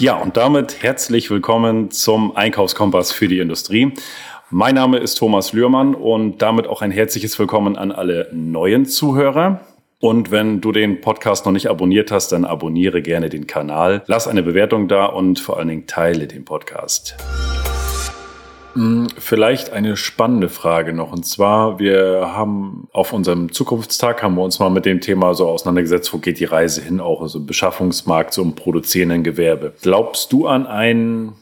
Ja, und damit herzlich willkommen zum Einkaufskompass für die Industrie. Mein Name ist Thomas Lührmann und damit auch ein herzliches Willkommen an alle neuen Zuhörer. Und wenn du den Podcast noch nicht abonniert hast, dann abonniere gerne den Kanal, lass eine Bewertung da und vor allen Dingen teile den Podcast. Hm, vielleicht eine spannende Frage noch. Und zwar, wir haben auf unserem Zukunftstag haben wir uns mal mit dem Thema so auseinandergesetzt, wo geht die Reise hin, auch so im Beschaffungsmarkt, im produzierenden Gewerbe. Glaubst du an ein,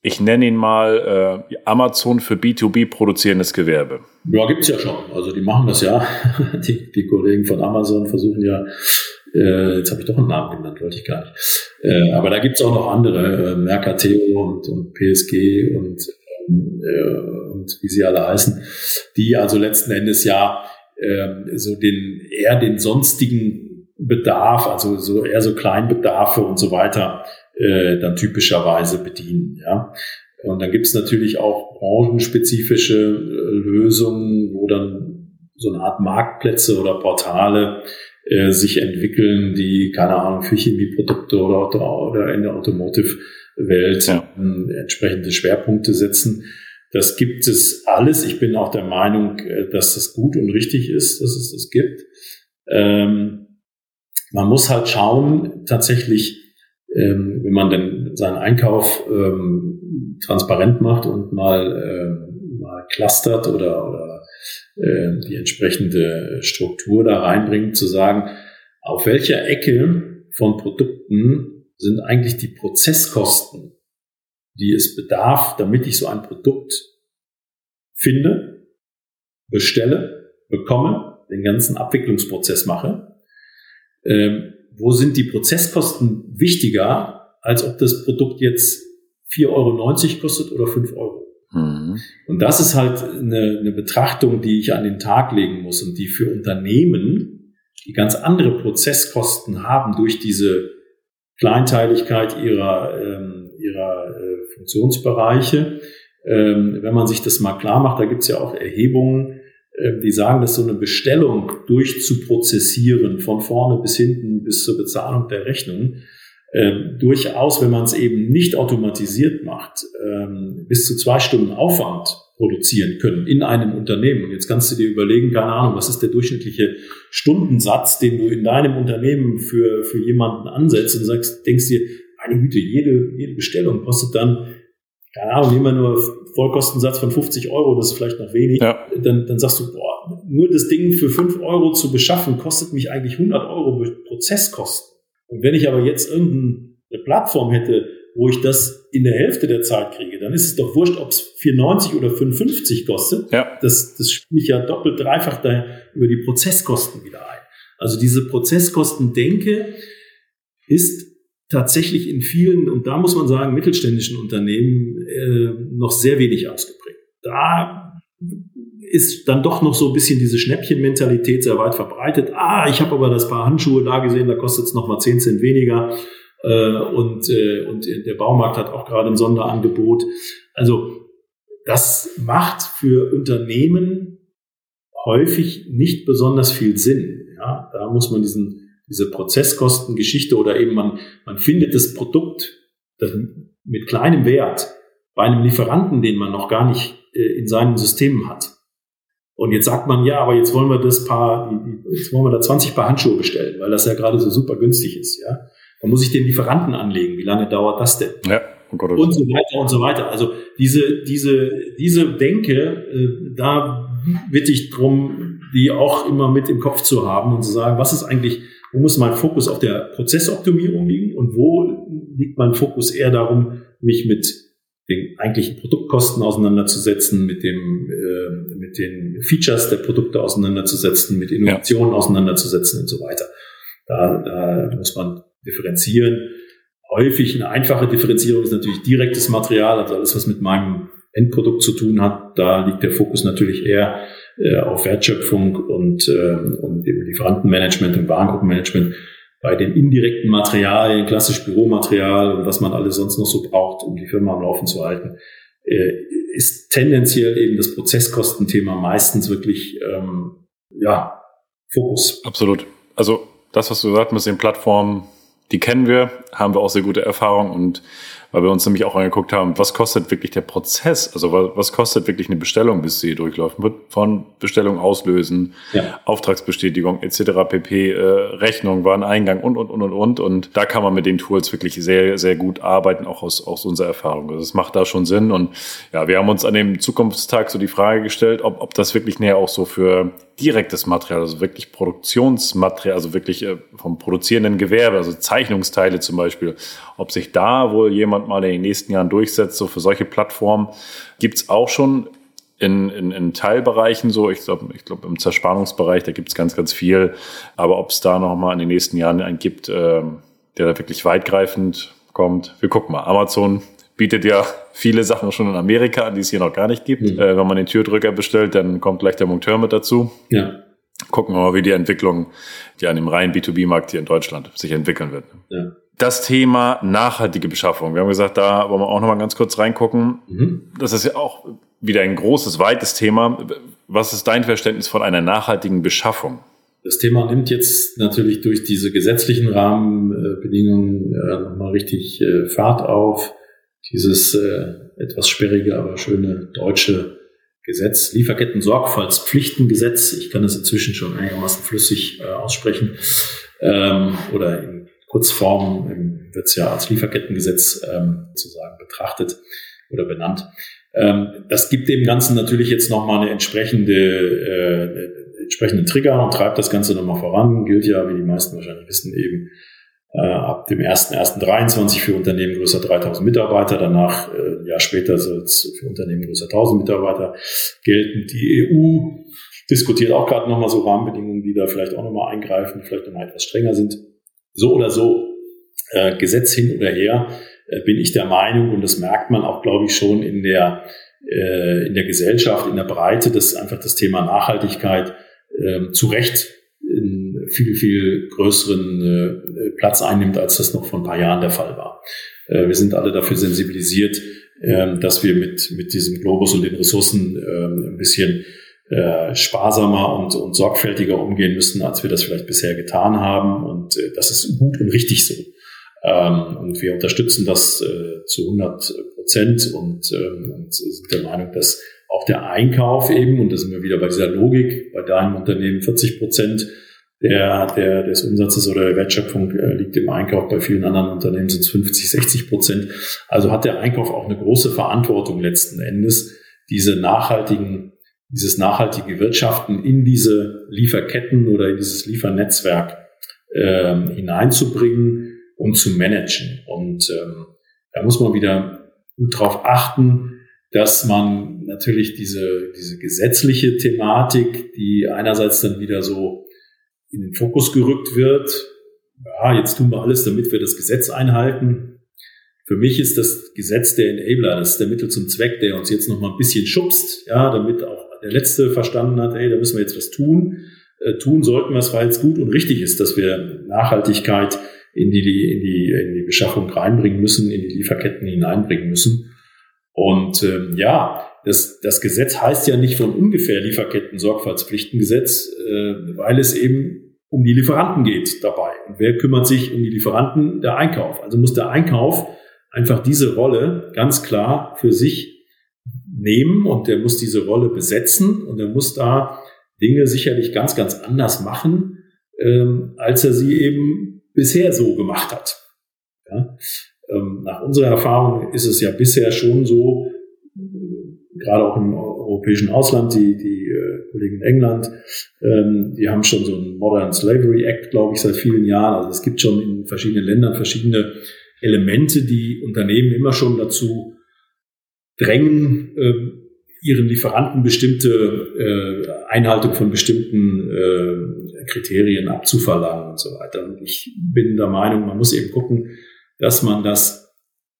ich nenne ihn mal, äh, Amazon für B2B produzierendes Gewerbe? Ja, gibt's ja schon. Also die machen das ja. Die, die Kollegen von Amazon versuchen ja, äh, jetzt habe ich doch einen Namen genannt, wollte ich gar nicht. Äh, aber da gibt's auch noch andere, äh, Mercateo und, und PSG und äh, und wie sie alle heißen, die also letzten Endes ja äh, so den eher den sonstigen Bedarf, also so eher so Kleinbedarfe und so weiter, äh, dann typischerweise bedienen. Ja. Und dann gibt es natürlich auch branchenspezifische äh, Lösungen, wo dann so eine Art Marktplätze oder Portale äh, sich entwickeln, die, keine Ahnung, für Chemieprodukte oder, oder in der Automotive Welt ja. entsprechende Schwerpunkte setzen. Das gibt es alles. Ich bin auch der Meinung, äh, dass das gut und richtig ist, dass es das gibt. Ähm, man muss halt schauen, tatsächlich, ähm, wenn man denn seinen Einkauf ähm, transparent macht und mal, ähm, mal clustert oder, oder äh, die entsprechende Struktur da reinbringt, zu sagen, auf welcher Ecke von Produkten sind eigentlich die Prozesskosten, die es bedarf, damit ich so ein Produkt finde, bestelle, bekomme, den ganzen Abwicklungsprozess mache. Ähm, wo sind die Prozesskosten wichtiger, als ob das Produkt jetzt 4,90 Euro kostet oder 5 Euro? Mhm. Und das ist halt eine, eine Betrachtung, die ich an den Tag legen muss und die für Unternehmen, die ganz andere Prozesskosten haben durch diese Kleinteiligkeit ihrer, ähm, ihrer äh, Funktionsbereiche. Ähm, wenn man sich das mal klar macht, da gibt es ja auch Erhebungen, äh, die sagen, dass so eine Bestellung durchzuprozessieren, von vorne bis hinten bis zur Bezahlung der Rechnung, äh, durchaus, wenn man es eben nicht automatisiert macht, ähm, bis zu zwei Stunden Aufwand produzieren können in einem Unternehmen. Und jetzt kannst du dir überlegen, keine Ahnung, was ist der durchschnittliche Stundensatz, den du in deinem Unternehmen für, für jemanden ansetzt und sagst, denkst dir, meine Güte, jede, jede Bestellung kostet dann, keine Ahnung, wir nur Vollkostensatz von 50 Euro, das ist vielleicht noch wenig, ja. dann, dann sagst du, boah, nur das Ding für 5 Euro zu beschaffen, kostet mich eigentlich 100 Euro Prozesskosten. Und wenn ich aber jetzt irgendeine Plattform hätte, wo ich das in der Hälfte der Zeit kriege, dann ist es doch wurscht, ob es 4,90 oder 5,50 kostet. Ja. Das, das spiele ich ja doppelt, dreifach da über die Prozesskosten wieder ein. Also diese Prozesskostendenke ist tatsächlich in vielen, und da muss man sagen, mittelständischen Unternehmen äh, noch sehr wenig ausgeprägt. Da ist dann doch noch so ein bisschen diese Schnäppchenmentalität sehr weit verbreitet. Ah, ich habe aber das Paar Handschuhe da gesehen, da kostet es nochmal 10 Cent weniger. Äh, und, äh, und der Baumarkt hat auch gerade ein Sonderangebot. Also das macht für Unternehmen häufig nicht besonders viel Sinn. Ja, da muss man diesen, diese Prozesskostengeschichte oder eben man, man findet das Produkt das mit kleinem Wert bei einem Lieferanten, den man noch gar nicht äh, in seinen Systemen hat. Und jetzt sagt man, ja, aber jetzt wollen wir das Paar, jetzt wollen wir da 20 Paar Handschuhe bestellen, weil das ja gerade so super günstig ist, ja. Dann muss ich den Lieferanten anlegen. Wie lange dauert das denn? Ja. Oh Gott, oh und so weiter und so weiter. Also diese, diese, diese Denke, äh, da bitte ich drum, die auch immer mit im Kopf zu haben und zu sagen, was ist eigentlich, wo muss mein Fokus auf der Prozessoptimierung liegen und wo liegt mein Fokus eher darum, mich mit den eigentlichen Produktkosten auseinanderzusetzen, mit dem, äh, mit den Features der Produkte auseinanderzusetzen, mit Innovationen ja. auseinanderzusetzen und so weiter. Da, da muss man differenzieren. Häufig eine einfache Differenzierung ist natürlich direktes Material, also alles, was mit meinem Endprodukt zu tun hat. Da liegt der Fokus natürlich eher äh, auf Wertschöpfung und, äh, und eben Lieferantenmanagement und Warengruppenmanagement bei den indirekten Materialien, klassisch Büromaterial und was man alles sonst noch so braucht, um die Firma am Laufen zu halten, äh, ist tendenziell eben das Prozesskostenthema meistens wirklich ja Fokus. Absolut. Also das, was du sagst mit den Plattformen, die kennen wir, haben wir auch sehr gute Erfahrungen und weil wir uns nämlich auch angeguckt haben, was kostet wirklich der Prozess? Also was, was kostet wirklich eine Bestellung, bis sie durchläuft? Von Bestellung auslösen, ja. Auftragsbestätigung etc. pp, äh, Rechnung, Wareneingang und, und, und, und, und. Und da kann man mit den Tools wirklich sehr, sehr gut arbeiten, auch aus, aus unserer Erfahrung. Also das macht da schon Sinn. Und ja, wir haben uns an dem Zukunftstag so die Frage gestellt, ob, ob das wirklich näher auch so für direktes Material, also wirklich Produktionsmaterial, also wirklich äh, vom produzierenden Gewerbe, also Zeichnungsteile zum Beispiel, ob sich da wohl jemand mal in den nächsten Jahren durchsetzt, so für solche Plattformen, gibt's auch schon in, in, in Teilbereichen so, ich glaube, ich glaube im Zerspannungsbereich, da gibt's ganz, ganz viel. Aber ob es da nochmal in den nächsten Jahren einen gibt, äh, der da wirklich weitgreifend kommt, wir gucken mal. Amazon bietet ja viele Sachen schon in Amerika, die es hier noch gar nicht gibt. Mhm. Äh, wenn man den Türdrücker bestellt, dann kommt gleich der Monteur mit dazu. Ja. Gucken wir mal, wie die Entwicklung, die an dem reinen B2B-Markt hier in Deutschland sich entwickeln wird. Ja. Das Thema nachhaltige Beschaffung. Wir haben gesagt, da wollen wir auch noch mal ganz kurz reingucken. Mhm. Das ist ja auch wieder ein großes, weites Thema. Was ist dein Verständnis von einer nachhaltigen Beschaffung? Das Thema nimmt jetzt natürlich durch diese gesetzlichen Rahmenbedingungen äh, nochmal richtig äh, Fahrt auf dieses äh, etwas sperrige, aber schöne deutsche Gesetz, Lieferketten-Sorgfaltspflichtengesetz. Ich kann das inzwischen schon einigermaßen flüssig aussprechen. Ähm, oder in Kurzform ähm, wird es ja als Lieferkettengesetz ähm, sozusagen betrachtet oder benannt. Ähm, das gibt dem Ganzen natürlich jetzt nochmal eine entsprechende, äh, entsprechende Trigger und treibt das Ganze nochmal voran. Gilt ja, wie die meisten wahrscheinlich wissen, eben äh, ab dem 1.1.23 für Unternehmen größer 3000 Mitarbeiter. Danach, äh, ein Jahr später, soll es für Unternehmen größer 1000 Mitarbeiter gelten. Die EU diskutiert auch gerade nochmal so Rahmenbedingungen, die da vielleicht auch nochmal eingreifen, vielleicht nochmal etwas strenger sind. So oder so, äh, Gesetz hin oder her, äh, bin ich der Meinung, und das merkt man auch, glaube ich, schon in der, äh, in der Gesellschaft, in der Breite, dass einfach das Thema Nachhaltigkeit äh, zu Recht in viel, viel größeren äh, Platz einnimmt, als das noch vor ein paar Jahren der Fall war. Äh, wir sind alle dafür sensibilisiert, äh, dass wir mit, mit diesem Globus und den Ressourcen ähm, ein bisschen äh, sparsamer und, und sorgfältiger umgehen müssen, als wir das vielleicht bisher getan haben. Und äh, das ist gut und richtig so. Ähm, und wir unterstützen das äh, zu 100 Prozent und, ähm, und sind der Meinung, dass auch der Einkauf eben, und da sind wir wieder bei dieser Logik, bei deinem Unternehmen 40 Prozent der, der, des Umsatzes oder der Wertschöpfung äh, liegt im Einkauf, bei vielen anderen Unternehmen sind es 50, 60 Prozent. Also hat der Einkauf auch eine große Verantwortung letzten Endes, diese nachhaltigen, dieses nachhaltige Wirtschaften in diese Lieferketten oder in dieses Liefernetzwerk ähm, hineinzubringen und zu managen. Und ähm, da muss man wieder gut drauf achten, dass man natürlich diese, diese gesetzliche Thematik, die einerseits dann wieder so in den Fokus gerückt wird, ja, jetzt tun wir alles, damit wir das Gesetz einhalten. Für mich ist das Gesetz der Enabler, das ist der Mittel zum Zweck, der uns jetzt noch mal ein bisschen schubst, ja, damit auch der Letzte verstanden hat, ey, da müssen wir jetzt was tun. Äh, tun sollten wir es, weil es gut und richtig ist, dass wir Nachhaltigkeit in die, in die, in die Beschaffung reinbringen müssen, in die Lieferketten hineinbringen müssen. Und ähm, ja, das, das Gesetz heißt ja nicht von ungefähr Lieferketten-Sorgfaltspflichtengesetz, äh, weil es eben um die Lieferanten geht dabei. Und wer kümmert sich um die Lieferanten? Der Einkauf. Also muss der Einkauf einfach diese Rolle ganz klar für sich nehmen und der muss diese Rolle besetzen und er muss da Dinge sicherlich ganz, ganz anders machen, ähm, als er sie eben bisher so gemacht hat. Ja? Ähm, nach unserer Erfahrung ist es ja bisher schon so, gerade auch im europäischen Ausland, die, die äh, Kollegen in England, ähm, die haben schon so einen Modern Slavery Act, glaube ich, seit vielen Jahren. Also es gibt schon in verschiedenen Ländern verschiedene Elemente, die Unternehmen immer schon dazu drängen, äh, ihren Lieferanten bestimmte äh, Einhaltung von bestimmten äh, Kriterien abzuverlangen und so weiter. Und ich bin der Meinung, man muss eben gucken, dass man das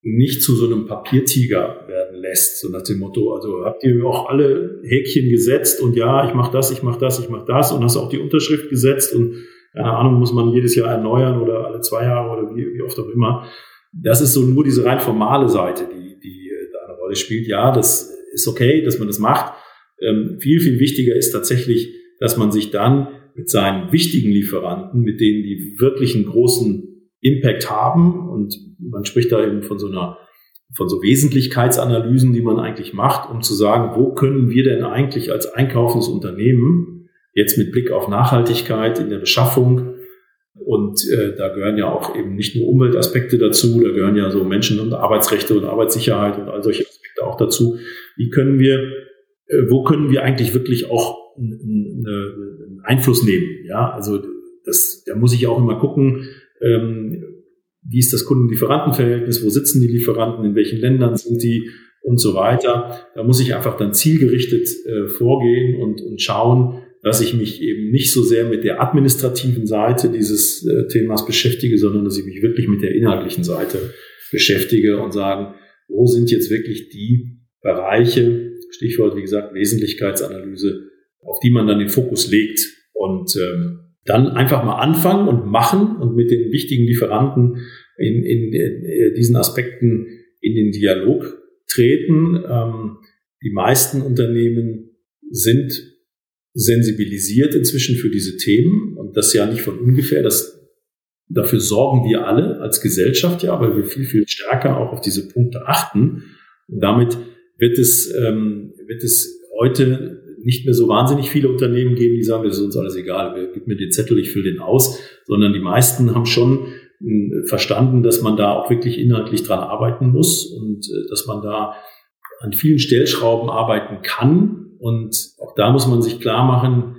nicht zu so einem Papiertiger werden lässt, so nach dem Motto, also habt ihr auch alle Häkchen gesetzt und ja, ich mache das, ich mache das, ich mache das und hast auch die Unterschrift gesetzt und keine Ahnung, muss man jedes Jahr erneuern oder alle zwei Jahre oder wie, wie oft auch immer. Das ist so nur diese rein formale Seite, die, die Rolle spielt. Ja, das ist okay, dass man das macht. Ähm, viel, viel wichtiger ist tatsächlich, dass man sich dann mit seinen wichtigen Lieferanten, mit denen die wirklichen großen Impact haben. Und man spricht da eben von so einer von so Wesentlichkeitsanalysen, die man eigentlich macht, um zu sagen, wo können wir denn eigentlich als einkaufendes Unternehmen jetzt mit Blick auf Nachhaltigkeit in der Beschaffung und äh, da gehören ja auch eben nicht nur Umweltaspekte dazu, da gehören ja so Menschen- und Arbeitsrechte und Arbeitssicherheit und all solche Aspekte auch dazu. Wie können wir, äh, wo können wir eigentlich wirklich auch einen Einfluss nehmen? Ja, also das, da muss ich auch immer gucken, ähm, wie ist das Kunden-Lieferanten-Verhältnis, wo sitzen die Lieferanten, in welchen Ländern sind die und so weiter. Da muss ich einfach dann zielgerichtet äh, vorgehen und, und schauen, dass ich mich eben nicht so sehr mit der administrativen Seite dieses äh, Themas beschäftige, sondern dass ich mich wirklich mit der inhaltlichen Seite beschäftige und sagen, wo sind jetzt wirklich die Bereiche, Stichwort wie gesagt Wesentlichkeitsanalyse, auf die man dann den Fokus legt und ähm, dann einfach mal anfangen und machen und mit den wichtigen Lieferanten in, in, in äh, diesen Aspekten in den Dialog treten. Ähm, die meisten Unternehmen sind sensibilisiert inzwischen für diese Themen und das ja nicht von ungefähr. Das, dafür sorgen wir alle als Gesellschaft ja, weil wir viel, viel stärker auch auf diese Punkte achten. Und damit wird es, ähm, wird es heute nicht mehr so wahnsinnig viele Unternehmen geben, die sagen, es ist uns alles egal, gib mir den Zettel, ich fülle den aus, sondern die meisten haben schon hm, verstanden, dass man da auch wirklich inhaltlich dran arbeiten muss und äh, dass man da an vielen Stellschrauben arbeiten kann, und da muss man sich klar machen,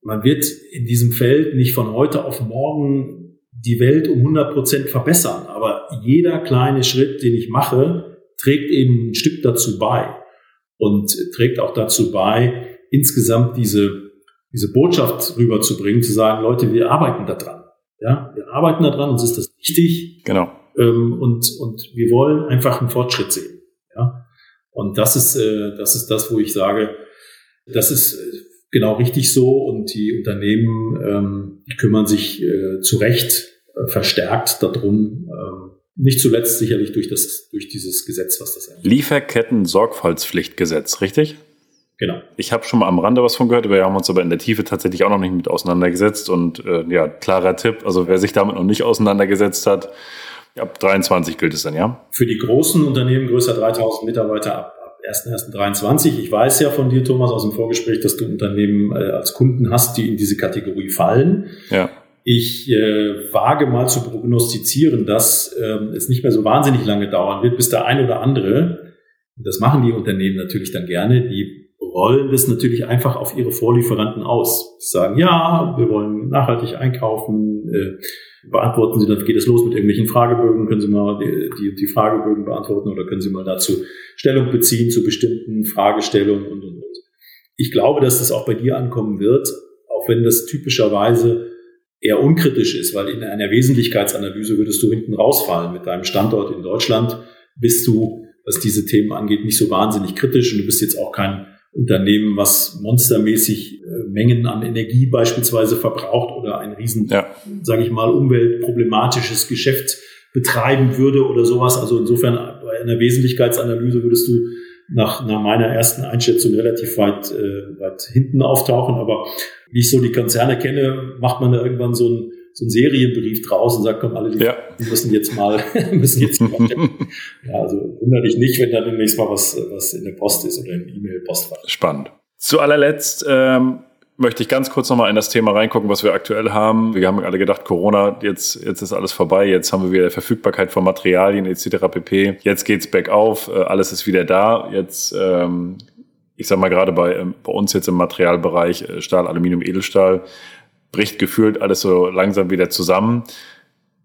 man wird in diesem Feld nicht von heute auf morgen die Welt um 100 Prozent verbessern. Aber jeder kleine Schritt, den ich mache, trägt eben ein Stück dazu bei und trägt auch dazu bei, insgesamt diese, diese Botschaft rüberzubringen, zu sagen, Leute, wir arbeiten da dran. Ja, wir arbeiten da dran, uns ist das wichtig. Genau. Ähm, und, und wir wollen einfach einen Fortschritt sehen. Ja. Und das ist, äh, das ist das, wo ich sage, das ist äh, genau richtig so und die Unternehmen ähm, kümmern sich äh, zu Recht äh, verstärkt darum, ähm, nicht zuletzt sicherlich durch, das, durch dieses Gesetz, was das angeht. Lieferketten-Sorgfaltspflichtgesetz, richtig? Genau. Ich habe schon mal am Rande was von gehört, wir haben uns aber in der Tiefe tatsächlich auch noch nicht mit auseinandergesetzt. Und äh, ja, klarer Tipp, also wer sich damit noch nicht auseinandergesetzt hat, ab 23 gilt es dann, ja? Für die großen Unternehmen größer 3000 Mitarbeiter ab 1.1.23. Ich weiß ja von dir, Thomas, aus dem Vorgespräch, dass du Unternehmen äh, als Kunden hast, die in diese Kategorie fallen. Ja. Ich äh, wage mal zu prognostizieren, dass äh, es nicht mehr so wahnsinnig lange dauern wird, bis der ein oder andere, das machen die Unternehmen natürlich dann gerne, die rollen das natürlich einfach auf ihre Vorlieferanten aus. Sie sagen, ja, wir wollen nachhaltig einkaufen, äh, beantworten Sie, dann geht es los mit irgendwelchen Fragebögen, können Sie mal die, die, die Fragebögen beantworten oder können Sie mal dazu Stellung beziehen zu bestimmten Fragestellungen und, und, und. Ich glaube, dass das auch bei dir ankommen wird, auch wenn das typischerweise eher unkritisch ist, weil in einer Wesentlichkeitsanalyse würdest du hinten rausfallen. Mit deinem Standort in Deutschland bist du, was diese Themen angeht, nicht so wahnsinnig kritisch und du bist jetzt auch kein Unternehmen, was monstermäßig äh, Mengen an Energie beispielsweise verbraucht oder ein riesen, ja. sage ich mal, umweltproblematisches Geschäft betreiben würde oder sowas. Also insofern bei einer Wesentlichkeitsanalyse würdest du nach, nach meiner ersten Einschätzung relativ weit, äh, weit hinten auftauchen. Aber wie ich so die Konzerne kenne, macht man da irgendwann so ein so einen Serienbrief draus und sagt, komm, alle, die, ja. die müssen jetzt mal, müssen jetzt mal. ja, also wundere dich nicht, wenn da demnächst mal was, was in der Post ist oder im E-Mail-Postfach. Spannend. Zu allerletzt ähm, möchte ich ganz kurz nochmal in das Thema reingucken, was wir aktuell haben. Wir haben alle gedacht, Corona, jetzt, jetzt ist alles vorbei, jetzt haben wir wieder Verfügbarkeit von Materialien etc. pp. Jetzt geht's bergauf, äh, alles ist wieder da. Jetzt, ähm, ich sag mal gerade bei, ähm, bei uns jetzt im Materialbereich äh, Stahl, Aluminium, Edelstahl, bricht gefühlt alles so langsam wieder zusammen.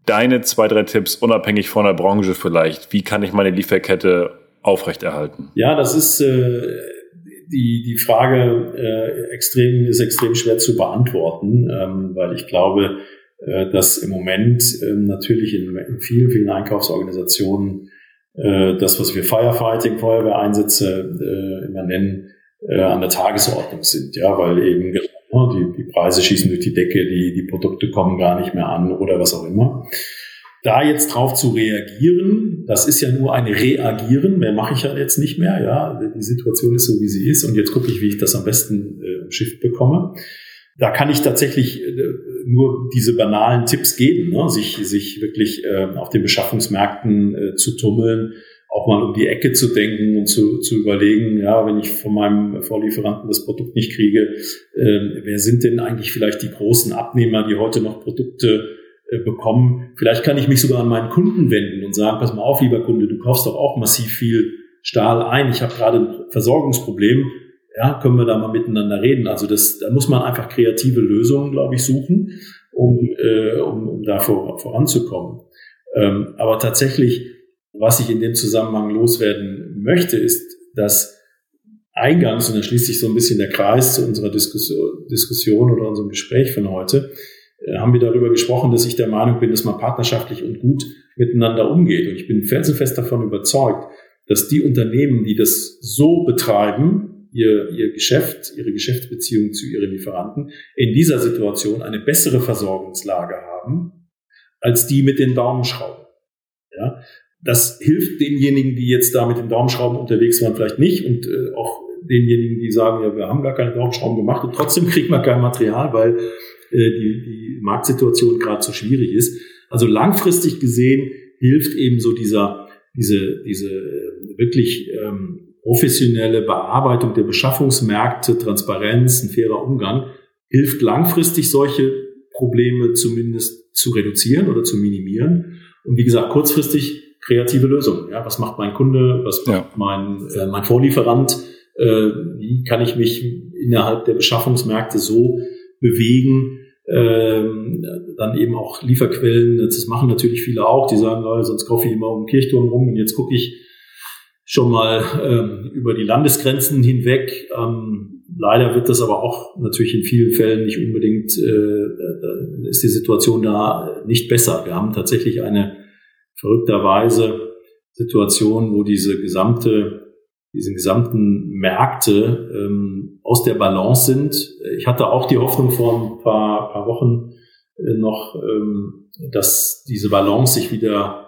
Deine zwei, drei Tipps, unabhängig von der Branche vielleicht. Wie kann ich meine Lieferkette aufrechterhalten? Ja, das ist äh, die, die Frage äh, extrem, ist extrem schwer zu beantworten, ähm, weil ich glaube, äh, dass im Moment äh, natürlich in, in vielen, vielen Einkaufsorganisationen äh, das, was wir Firefighting, Feuerwehreinsätze äh, immer nennen, äh, an der Tagesordnung sind, ja, weil eben die, die Preise schießen durch die Decke, die, die Produkte kommen gar nicht mehr an oder was auch immer. Da jetzt drauf zu reagieren, das ist ja nur ein Reagieren, mehr mache ich ja jetzt nicht mehr, ja. Die Situation ist so, wie sie ist und jetzt gucke ich, wie ich das am besten äh, umschifft bekomme. da kann ich tatsächlich äh, nur diese banalen Tipps geben, ne? sich, sich wirklich äh, auf den Beschaffungsmärkten äh, zu tummeln, auch mal um die Ecke zu denken und zu, zu überlegen, ja, wenn ich von meinem Vorlieferanten das Produkt nicht kriege, äh, wer sind denn eigentlich vielleicht die großen Abnehmer, die heute noch Produkte äh, bekommen? Vielleicht kann ich mich sogar an meinen Kunden wenden und sagen, pass mal auf, lieber Kunde, du kaufst doch auch massiv viel Stahl ein. Ich habe gerade ein Versorgungsproblem ja, können wir da mal miteinander reden. Also das, da muss man einfach kreative Lösungen, glaube ich, suchen, um, äh, um, um da vor, voranzukommen. Ähm, aber tatsächlich, was ich in dem Zusammenhang loswerden möchte, ist, dass eingangs, und da schließt sich so ein bisschen der Kreis zu unserer Diskussion, oder unserem Gespräch von heute, äh, haben wir darüber gesprochen, dass ich der Meinung bin, dass man partnerschaftlich und gut miteinander umgeht. Und ich bin felsenfest davon überzeugt, dass die Unternehmen, die das so betreiben, ihr, ihr Geschäft, ihre Geschäftsbeziehung zu ihren Lieferanten in dieser Situation eine bessere Versorgungslage haben als die mit den Daumenschrauben. Ja, das hilft denjenigen, die jetzt da mit den Daumenschrauben unterwegs waren, vielleicht nicht und äh, auch denjenigen, die sagen, ja, wir haben gar keine Daumenschrauben gemacht und trotzdem kriegt man kein Material, weil äh, die, die Marktsituation gerade so schwierig ist. Also langfristig gesehen hilft eben so dieser, diese, diese äh, wirklich ähm, professionelle Bearbeitung der Beschaffungsmärkte, Transparenz, ein fairer Umgang, hilft langfristig solche Probleme zumindest zu reduzieren oder zu minimieren. Und wie gesagt, kurzfristig kreative Lösungen. Ja, was macht mein Kunde? Was macht ja. mein, äh, mein Vorlieferant? Äh, wie kann ich mich innerhalb der Beschaffungsmärkte so bewegen, ähm, dann eben auch Lieferquellen, das machen natürlich viele auch, die sagen, Leute, sonst kaufe ich immer um den Kirchturm rum und jetzt gucke ich, schon mal ähm, über die Landesgrenzen hinweg. Ähm, leider wird das aber auch natürlich in vielen Fällen nicht unbedingt, äh, ist die Situation da nicht besser. Wir haben tatsächlich eine verrückterweise Situation, wo diese gesamte, diese gesamten Märkte ähm, aus der Balance sind. Ich hatte auch die Hoffnung vor ein paar, paar Wochen äh, noch, ähm, dass diese Balance sich wieder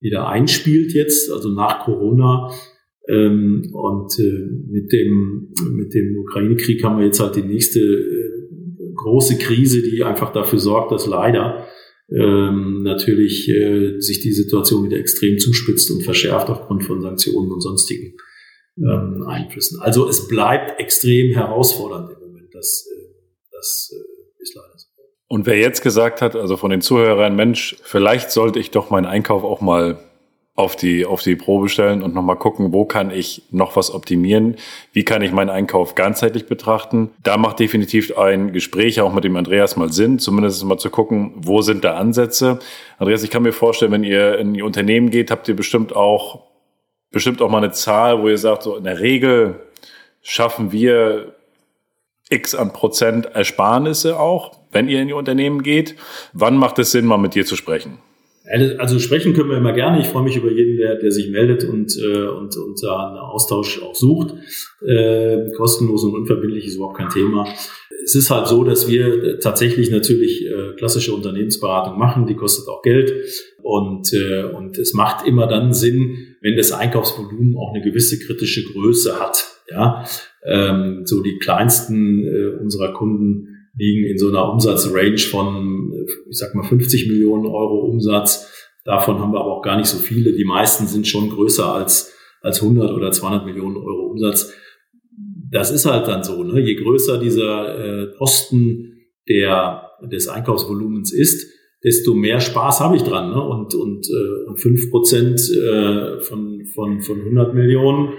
wieder einspielt jetzt, also nach Corona. Ähm, und äh, mit dem, mit dem Ukraine-Krieg haben wir jetzt halt die nächste äh, große Krise, die einfach dafür sorgt, dass leider ähm, natürlich äh, sich die Situation wieder extrem zuspitzt und verschärft aufgrund von Sanktionen und sonstigen ähm, Einflüssen. Also es bleibt extrem herausfordernd im Moment. Das, äh, das äh, ist leider so. Und wer jetzt gesagt hat, also von den Zuhörern, Mensch, vielleicht sollte ich doch meinen Einkauf auch mal auf die, auf die Probe stellen und nochmal gucken, wo kann ich noch was optimieren? Wie kann ich meinen Einkauf ganzheitlich betrachten? Da macht definitiv ein Gespräch auch mit dem Andreas mal Sinn, zumindest mal zu gucken, wo sind da Ansätze? Andreas, ich kann mir vorstellen, wenn ihr in die Unternehmen geht, habt ihr bestimmt auch, bestimmt auch mal eine Zahl, wo ihr sagt, so in der Regel schaffen wir X an Prozent Ersparnisse auch, wenn ihr in die Unternehmen geht. Wann macht es Sinn, mal mit dir zu sprechen? Also sprechen können wir immer gerne. Ich freue mich über jeden, der, der sich meldet und, äh, und, und da einen Austausch auch sucht. Äh, kostenlos und unverbindlich ist überhaupt kein Thema. Es ist halt so, dass wir tatsächlich natürlich äh, klassische Unternehmensberatung machen, die kostet auch Geld und, äh, und es macht immer dann Sinn, wenn das Einkaufsvolumen auch eine gewisse kritische Größe hat. Ja, ähm, so die kleinsten äh, unserer Kunden liegen in so einer Umsatzrange von, ich sag mal, 50 Millionen Euro Umsatz. Davon haben wir aber auch gar nicht so viele. Die meisten sind schon größer als, als 100 oder 200 Millionen Euro Umsatz. Das ist halt dann so. Ne? Je größer dieser äh, Posten der, des Einkaufsvolumens ist, desto mehr Spaß habe ich dran. Ne? Und, und, äh, und 5 Prozent äh, von, von, von 100 Millionen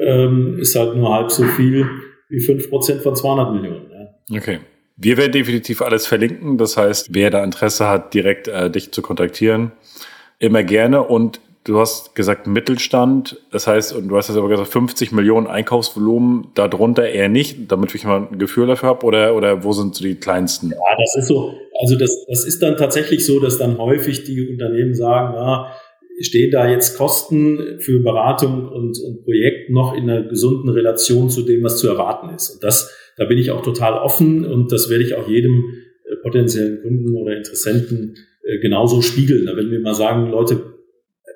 ähm, ist halt nur halb so viel wie 5 Prozent von 200 Millionen. Ja? Okay. Wir werden definitiv alles verlinken. Das heißt, wer da Interesse hat, direkt äh, dich zu kontaktieren, immer gerne. Und du hast gesagt Mittelstand. Das heißt, und du hast jetzt aber gesagt 50 Millionen Einkaufsvolumen, darunter eher nicht, damit ich mal ein Gefühl dafür habe. Oder, oder wo sind so die kleinsten? Ja, das ist so. Also das, das ist dann tatsächlich so, dass dann häufig die Unternehmen sagen, na, stehen da jetzt Kosten für Beratung und, und Projekt noch in einer gesunden Relation zu dem, was zu erwarten ist. Und das da bin ich auch total offen und das werde ich auch jedem äh, potenziellen Kunden oder Interessenten äh, genauso spiegeln. Wenn wir mal sagen, Leute,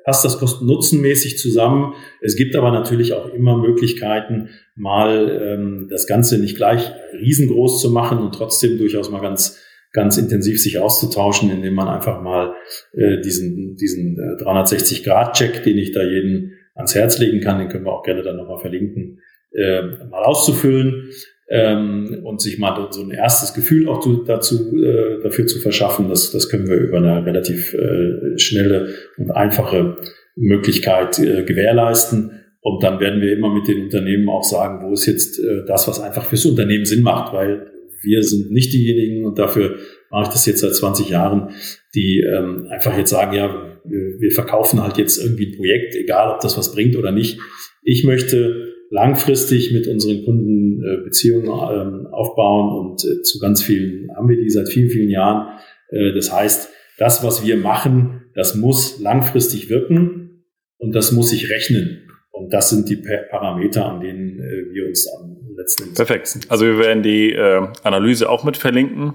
passt das kosten-nutzen-mäßig zusammen. Es gibt aber natürlich auch immer Möglichkeiten, mal ähm, das Ganze nicht gleich riesengroß zu machen und trotzdem durchaus mal ganz ganz intensiv sich auszutauschen, indem man einfach mal äh, diesen, diesen äh, 360-Grad-Check, den ich da jeden ans Herz legen kann, den können wir auch gerne dann nochmal verlinken, äh, mal auszufüllen ähm, und sich mal so ein erstes Gefühl auch dazu, äh, dafür zu verschaffen. Das, das können wir über eine relativ äh, schnelle und einfache Möglichkeit äh, gewährleisten. Und dann werden wir immer mit den Unternehmen auch sagen, wo ist jetzt äh, das, was einfach fürs Unternehmen Sinn macht, weil wir sind nicht diejenigen und dafür mache ich das jetzt seit 20 Jahren, die ähm, einfach jetzt sagen, ja, wir verkaufen halt jetzt irgendwie ein Projekt, egal ob das was bringt oder nicht. Ich möchte langfristig mit unseren Kunden äh, Beziehungen ähm, aufbauen und äh, zu ganz vielen haben wir die seit vielen, vielen Jahren. Äh, das heißt, das, was wir machen, das muss langfristig wirken und das muss sich rechnen. Und das sind die Parameter, an denen äh, wir uns am letzten Endes. Perfekt. Also wir werden die äh, Analyse auch mit verlinken.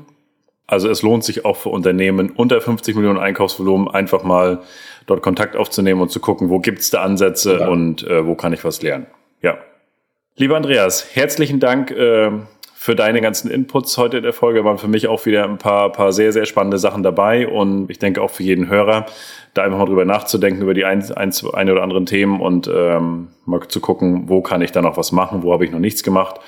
Also es lohnt sich auch für Unternehmen unter 50 Millionen Einkaufsvolumen einfach mal dort Kontakt aufzunehmen und zu gucken, wo gibt es da Ansätze ja. und äh, wo kann ich was lernen. Ja. Lieber Andreas, herzlichen Dank äh, für deine ganzen Inputs heute in der Folge. Waren für mich auch wieder ein paar, paar sehr, sehr spannende Sachen dabei und ich denke auch für jeden Hörer, da einfach mal drüber nachzudenken, über die ein, ein, eine oder anderen Themen und ähm, mal zu gucken, wo kann ich da noch was machen, wo habe ich noch nichts gemacht.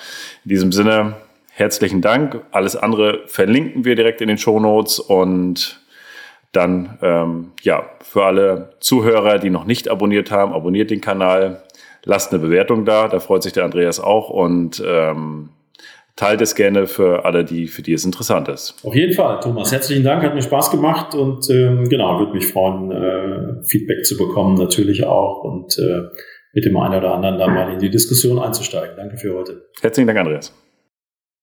In diesem Sinne, herzlichen Dank. Alles andere verlinken wir direkt in den Show Notes und dann, ähm, ja, für alle Zuhörer, die noch nicht abonniert haben, abonniert den Kanal, lasst eine Bewertung da, da freut sich der Andreas auch und ähm, teilt es gerne für alle, die, für die es interessant ist. Auf jeden Fall, Thomas. Herzlichen Dank, hat mir Spaß gemacht und ähm, genau, würde mich freuen, äh, Feedback zu bekommen, natürlich auch und äh, mit dem einen oder anderen dann mal in die Diskussion einzusteigen. Danke für heute. Herzlichen Dank, Andreas.